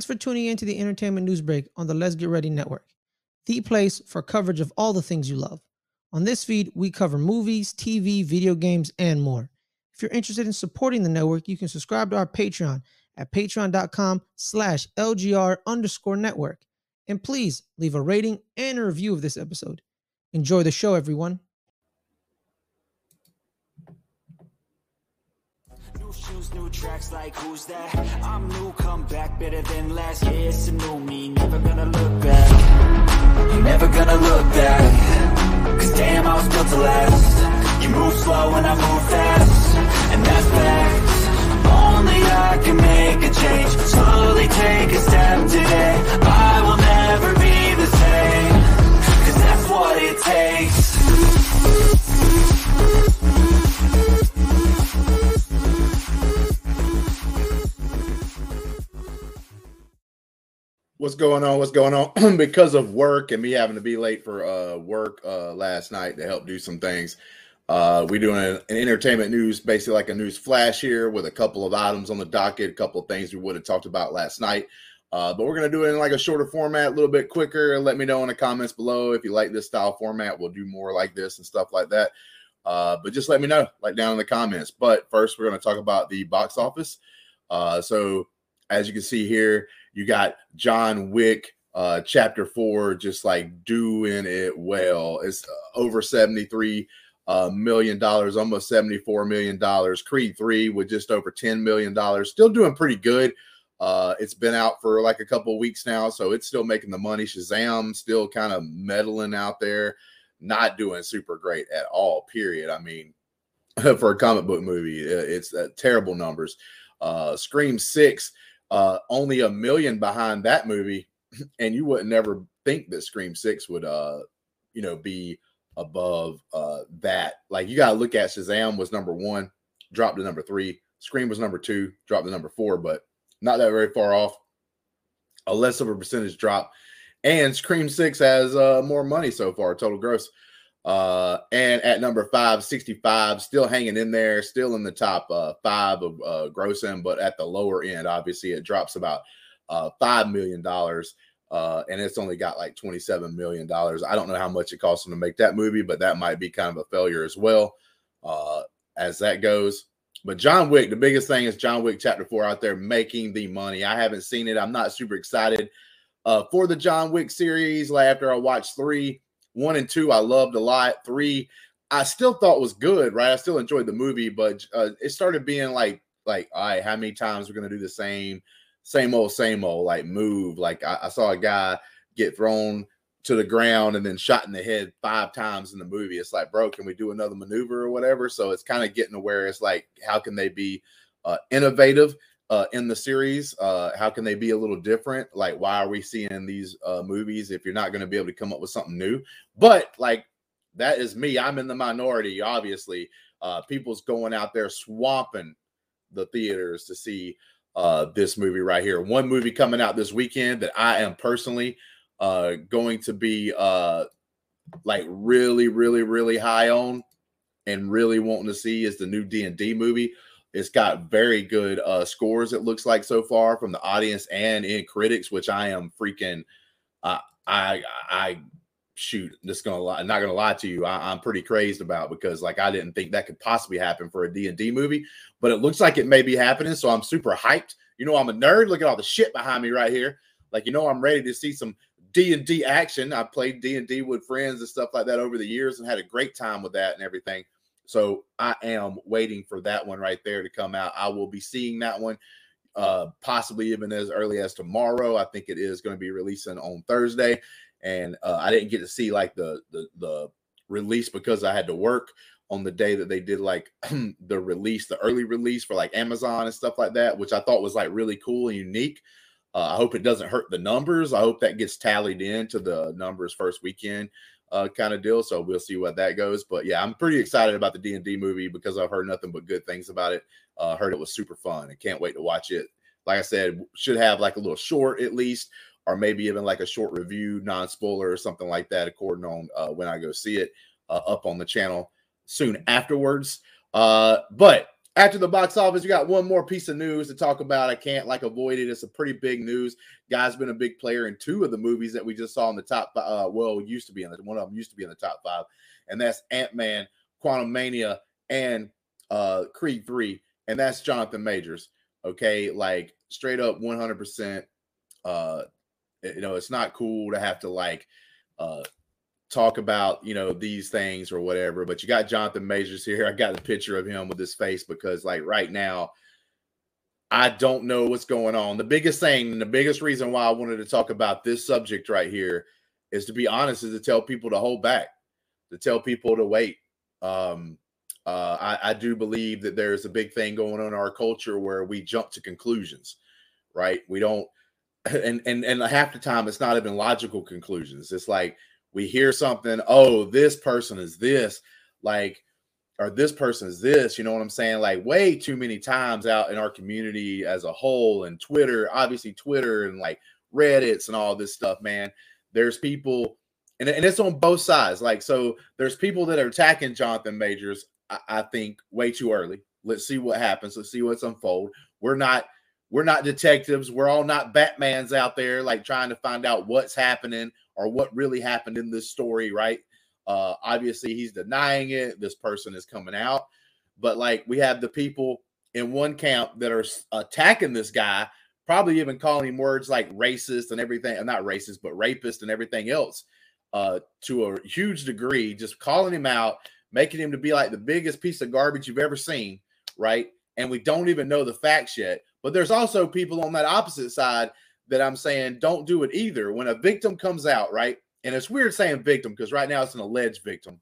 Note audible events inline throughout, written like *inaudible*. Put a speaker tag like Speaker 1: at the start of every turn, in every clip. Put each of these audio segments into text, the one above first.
Speaker 1: Thanks for tuning in to the Entertainment News Break on the Let's Get Ready Network, the place for coverage of all the things you love. On this feed, we cover movies, TV, video games, and more. If you're interested in supporting the network, you can subscribe to our Patreon at patreon.com slash LGR underscore network. And please leave a rating and a review of this episode. Enjoy the show, everyone.
Speaker 2: New shoes, new tracks, like who's that? I'm new, come back better than last. Yeah, it's a new me, never gonna look back. Never gonna look back. Cause damn, I was built to last. You move slow and I move fast. And that's fact. Only I can make a change. Slowly take a step today. I will never be the same. Cause that's what it takes.
Speaker 3: What's going on? What's going on? *clears throat* because of work and me having to be late for uh, work uh, last night to help do some things. Uh, we're doing an, an entertainment news, basically like a news flash here with a couple of items on the docket, a couple of things we would have talked about last night. Uh, but we're going to do it in like a shorter format, a little bit quicker. Let me know in the comments below if you like this style format. We'll do more like this and stuff like that. Uh, but just let me know, like down in the comments. But first, we're going to talk about the box office. Uh, so, as you can see here, you got John Wick, uh, chapter four, just like doing it well. It's uh, over 73 uh, million dollars, almost 74 million dollars. Creed 3 with just over 10 million dollars, still doing pretty good. Uh, it's been out for like a couple weeks now, so it's still making the money. Shazam still kind of meddling out there, not doing super great at all. Period. I mean, *laughs* for a comic book movie, it's uh, terrible numbers. Uh, Scream Six, uh, only a million behind that movie, *clears throat* and you wouldn't never think that Scream Six would, uh, you know, be above uh, that. Like you got to look at Shazam was number one, dropped to number three. Scream was number two, dropped to number four, but not that very far off. A less of a percentage drop. And Scream 6 has uh, more money so far, total gross. Uh, and at number five, 65, still hanging in there, still in the top uh, five of uh, grossing, but at the lower end, obviously, it drops about uh, $5 million. Uh, and it's only got like $27 million. I don't know how much it costs them to make that movie, but that might be kind of a failure as well uh, as that goes. But John Wick, the biggest thing is John Wick Chapter 4 out there making the money. I haven't seen it. I'm not super excited uh, for the John Wick series. Like after I watched three, one and two, I loved a lot. Three, I still thought was good, right? I still enjoyed the movie, but uh, it started being like, like, all right, how many times we're gonna do the same, same old, same old, like move. Like I, I saw a guy get thrown to the ground and then shot in the head five times in the movie. It's like, bro, can we do another maneuver or whatever? So it's kind of getting to where it's like, how can they be uh, innovative uh, in the series? Uh, how can they be a little different? Like, why are we seeing these uh, movies if you're not going to be able to come up with something new? But like, that is me. I'm in the minority, obviously. Uh, people's going out there swamping the theaters to see uh, this movie right here. One movie coming out this weekend that I am personally uh going to be uh like really really really high on and really wanting to see is the new D&D movie. It's got very good uh scores it looks like so far from the audience and in critics which I am freaking uh, I I shoot just gonna lie not gonna lie to you I, I'm pretty crazed about because like I didn't think that could possibly happen for a D&D movie but it looks like it may be happening so I'm super hyped. You know I'm a nerd. Look at all the shit behind me right here. Like you know I'm ready to see some D and D action. I played D and D with friends and stuff like that over the years and had a great time with that and everything. So I am waiting for that one right there to come out. I will be seeing that one uh possibly even as early as tomorrow. I think it is going to be releasing on Thursday. And uh, I didn't get to see like the the the release because I had to work on the day that they did like *clears throat* the release, the early release for like Amazon and stuff like that, which I thought was like really cool and unique. Uh, I hope it doesn't hurt the numbers. I hope that gets tallied into the numbers first weekend uh, kind of deal. So we'll see what that goes. But yeah, I'm pretty excited about the D and D movie because I've heard nothing but good things about it. Uh, heard it was super fun. I can't wait to watch it. Like I said, should have like a little short at least, or maybe even like a short review, non spoiler or something like that, according on uh, when I go see it uh, up on the channel soon afterwards. Uh, but after the box office, we got one more piece of news to talk about. I can't like avoid it. It's a pretty big news. Guy's been a big player in two of the movies that we just saw in the top. Uh, well, used to be in the one of them used to be in the top five, and that's Ant Man, Quantumania, and uh, Creed Three, and that's Jonathan Majors. Okay, like straight up, one hundred percent. Uh, you know, it's not cool to have to like uh talk about you know these things or whatever but you got jonathan majors here. I got a picture of him with his face because like right now i don't know what's going on. The biggest thing and the biggest reason why i wanted to talk about this subject right here is to be honest is to tell people to hold back to tell people to wait. Um uh, I, I do believe that there's a big thing going on in our culture where we jump to conclusions right? We don't *clears throat* and and and half the time it's not even logical conclusions. It's like we hear something, oh, this person is this, like, or this person is this, you know what I'm saying? Like, way too many times out in our community as a whole, and Twitter, obviously, Twitter and like Reddits and all this stuff, man. There's people, and, and it's on both sides. Like, so there's people that are attacking Jonathan Majors, I, I think, way too early. Let's see what happens. Let's see what's unfold. We're not we're not detectives. We're all not Batmans out there like trying to find out what's happening or what really happened in this story, right? Uh, obviously, he's denying it. This person is coming out, but like we have the people in one camp that are attacking this guy, probably even calling him words like racist and everything. Uh, not racist, but rapist and everything else uh, to a huge degree. Just calling him out, making him to be like the biggest piece of garbage you've ever seen, right? And we don't even know the facts yet. But there's also people on that opposite side that I'm saying don't do it either. When a victim comes out, right? And it's weird saying victim because right now it's an alleged victim.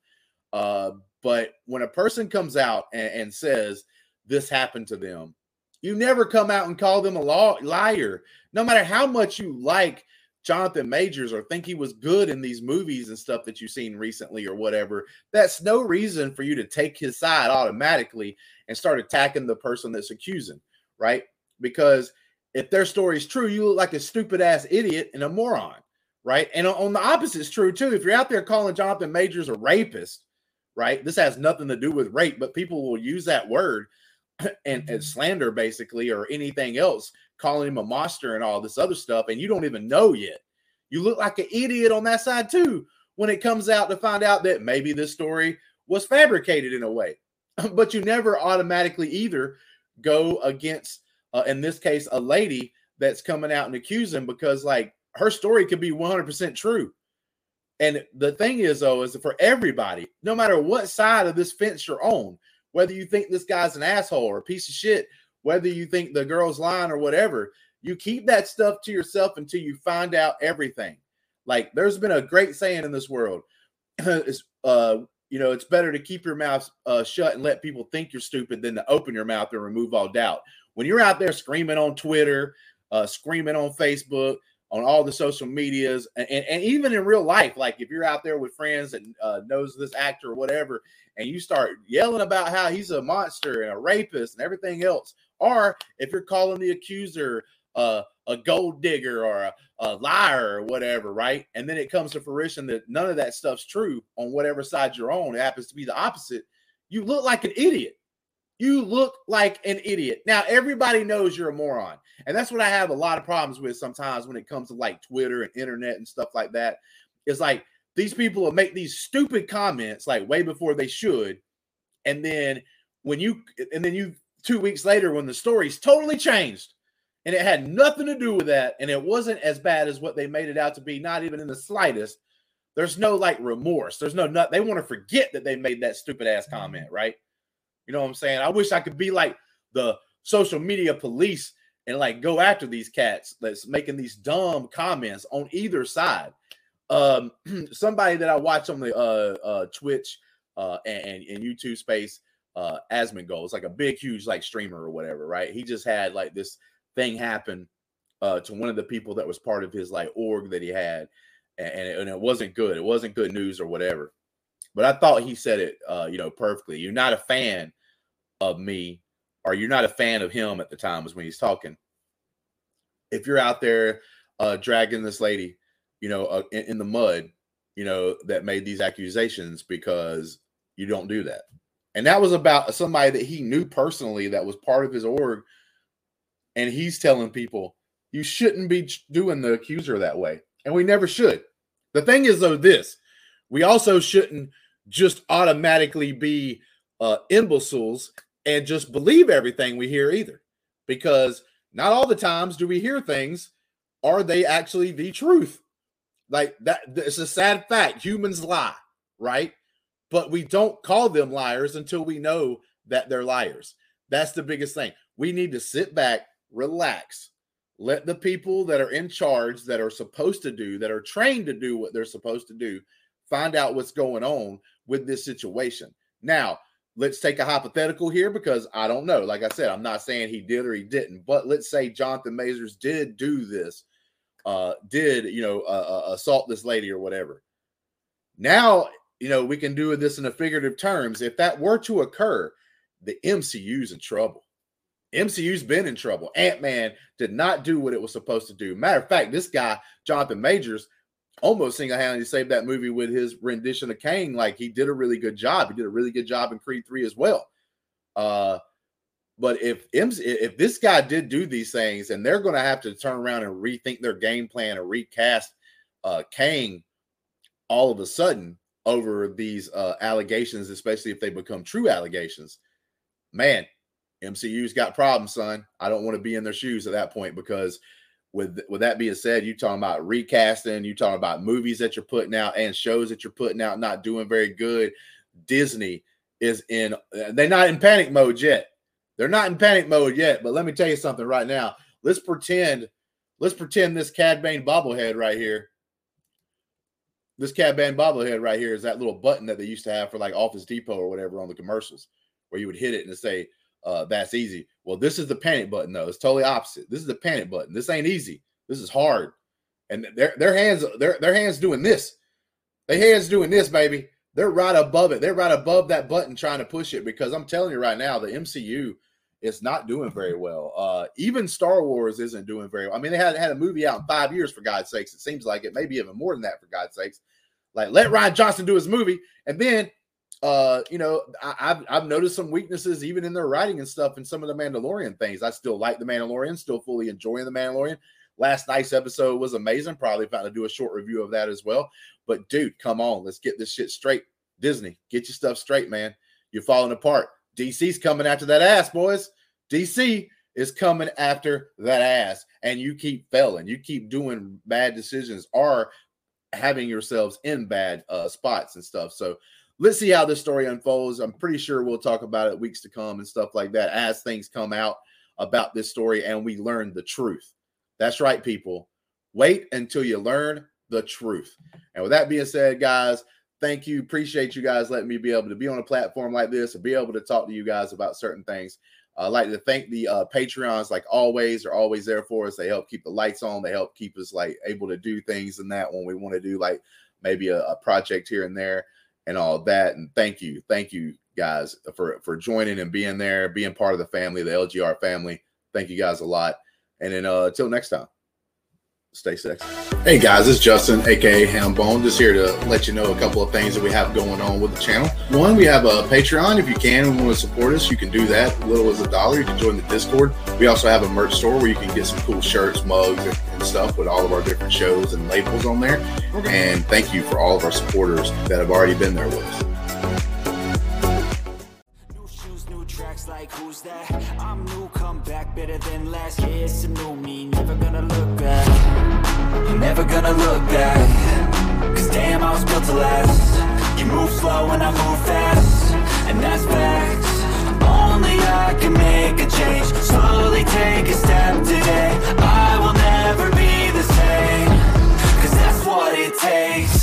Speaker 3: Uh, but when a person comes out and, and, says this happened to them, you never come out and call them a law, liar. No matter how much you like Jonathan Majors or think he was good in these movies and stuff that you've seen recently or whatever, that's no reason for you to take his side automatically and start attacking the person that's accusing, right? Because if their story is true, you look like a stupid ass idiot and a moron, right? And on the opposite is true too. If you're out there calling Jonathan Majors a rapist, right? This has nothing to do with rape, but people will use that word *clears throat* and, and mm-hmm. slander basically or anything else, calling him a monster and all this other stuff, and you don't even know yet. You look like an idiot on that side too when it comes out to find out that maybe this story was fabricated in a way. *clears throat* but you never automatically either go against uh, in this case, a lady that's coming out and accusing because like her story could be 100% true. And the thing is, though, is for everybody, no matter what side of this fence you're on, whether you think this guy's an asshole or a piece of shit, whether you think the girl's lying or whatever, you keep that stuff to yourself until you find out everything. Like there's been a great saying in this world. *clears throat* it's uh, you know, it's better to keep your mouth uh, shut and let people think you're stupid than to open your mouth and remove all doubt when you're out there screaming on Twitter, uh, screaming on Facebook, on all the social medias, and, and, and, even in real life, like if you're out there with friends that uh, knows this actor or whatever, and you start yelling about how he's a monster and a rapist and everything else, or if you're calling the accuser uh, a gold digger or a, a liar or whatever, right? And then it comes to fruition that none of that stuff's true on whatever side you're on. It happens to be the opposite. You look like an idiot you look like an idiot. Now, everybody knows you're a moron. And that's what I have a lot of problems with sometimes when it comes to like Twitter and internet and stuff like that. It's like these people will make these stupid comments like way before they should. And then when you, and then you, two weeks later, when the story's totally changed and it had nothing to do with that, and it wasn't as bad as what they made it out to be, not even in the slightest. There's no like remorse. There's no, not, they want to forget that they made that stupid ass comment, right? You know what I'm saying? I wish I could be like the social media police and like go after these cats that's making these dumb comments on either side. Um, *clears throat* somebody that I watch on the uh, uh, Twitch uh, and, and YouTube space, uh, Asmongold, it's like a big, huge like streamer or whatever, right? He just had like this thing happen uh, to one of the people that was part of his like org that he had, and, and, it, and it wasn't good. It wasn't good news or whatever. But I thought he said it, uh, you know, perfectly. You're not a fan of me or you're not a fan of him at the time was when he's talking if you're out there uh dragging this lady you know uh, in, in, the mud you know that made these accusations because you don't do that And that was about somebody that he knew personally that was part of his org. And he's telling people, you shouldn't be doing the accuser that way. And we never should. The thing is, though, this we also shouldn't just automatically be uh, imbeciles and just believe everything we hear either. Because not all the times do we hear things, are they actually the truth? Like that, it's a sad fact. Humans lie, right? But we don't call them liars until we know that they're liars. That's the biggest thing. We need to sit back, relax, let the people that are in charge, that are supposed to do, that are trained to do what they're supposed to do, find out what's going on with this situation. Now, let's take a hypothetical here because I don't know. Like I said, I'm not saying he did or he didn't, but let's say Jonathan Majors did do this, uh, did you know uh, uh, assault this lady or whatever. Now, you know we can do this in a figurative terms. If that were to occur, the MCU's in trouble. MCU's been in trouble. Ant Man did not do what it was supposed to do. Matter of fact, this guy Jonathan Majors almost single-handedly saved that movie with his rendition of Kang. Like he did a really good job. He did a really good job in Creed 3 as well. Uh but if if this guy did do these things and they're going to have to turn around and rethink their game plan and recast uh Kang all of a sudden over these uh allegations, especially if they become true allegations, man, MCU's got problems, son. I don't want to be in their shoes at that point because with with that being said, you talking about recasting, you talking about movies that you're putting out and shows that you're putting out not doing very good. Disney is in they're not in panic mode yet. They're not in panic mode yet, but let me tell you something right now. Let's pretend let's pretend this Cad Bane bobblehead right here. This Cad Bane bobblehead right here is that little button that they used to have for like Office Depot or whatever on the commercials where you would hit it and say uh, that's easy. Well, this is the panic button, though. It's totally opposite. This is the panic button. This ain't easy. This is hard. And their their hands, their their hands doing this. Their hands doing this, baby. They're right above it. They're right above that button trying to push it because I'm telling you right now, the MCU is not doing very well. Uh, even Star Wars isn't doing very well. I mean, they hadn't had a movie out in five years, for God's sakes. It seems like it, maybe even more than that, for God's sakes. Like, let Rian Johnson do his movie. And then uh, you know, I, have I've noticed some weaknesses even in their writing and stuff in some of the Mandalorian things. I still like the Mandalorian, still fully enjoying the Mandalorian. Last night's episode was amazing. Probably about to do a short review of that as well. But dude, come on, let's get this shit straight. Disney, get your stuff straight, man. You're falling apart. DC's coming after that ass, boys. DC is coming after that ass, and you keep failing. You keep doing bad decisions or having yourselves in bad uh, spots and stuff. So let's see how this story unfolds. I'm pretty sure we'll talk about it weeks to come and stuff like that as things come out about this story and we learn the truth. That's right, people. Wait until you learn the truth. And with that being said, guys, thank you. Appreciate you guys letting me be able to be on a platform like this and be able to talk to you guys about certain things. I'd like to thank the uh, Patreons, like always, are always there for us. They help keep the lights on. They help keep us like able to do things and that when we want to do like maybe a, a project here and there and all that. And thank you, thank you guys for for joining and being there, being part of the family, the LGR family. Thank you guys a lot. And then uh until next time. Stay sexy. Hey guys, it's Justin, aka Hambone, just here to let you know a couple of things that we have going on with the channel. One, we have a Patreon. If you can and want to support us, you can do that. little as a dollar. You can join the Discord. We also have a merch store where you can get some cool shirts, mugs, and stuff with all of our different shows and labels on there. And thank you for all of our supporters that have already been there with us. like who's that? I'm new, come back better than last. New me, never gonna look back. Never gonna look back. Cause damn, I was built to last. You move slow and I move fast. And that's facts.
Speaker 2: Only I can make a change. Slowly take a step today. I will never. takes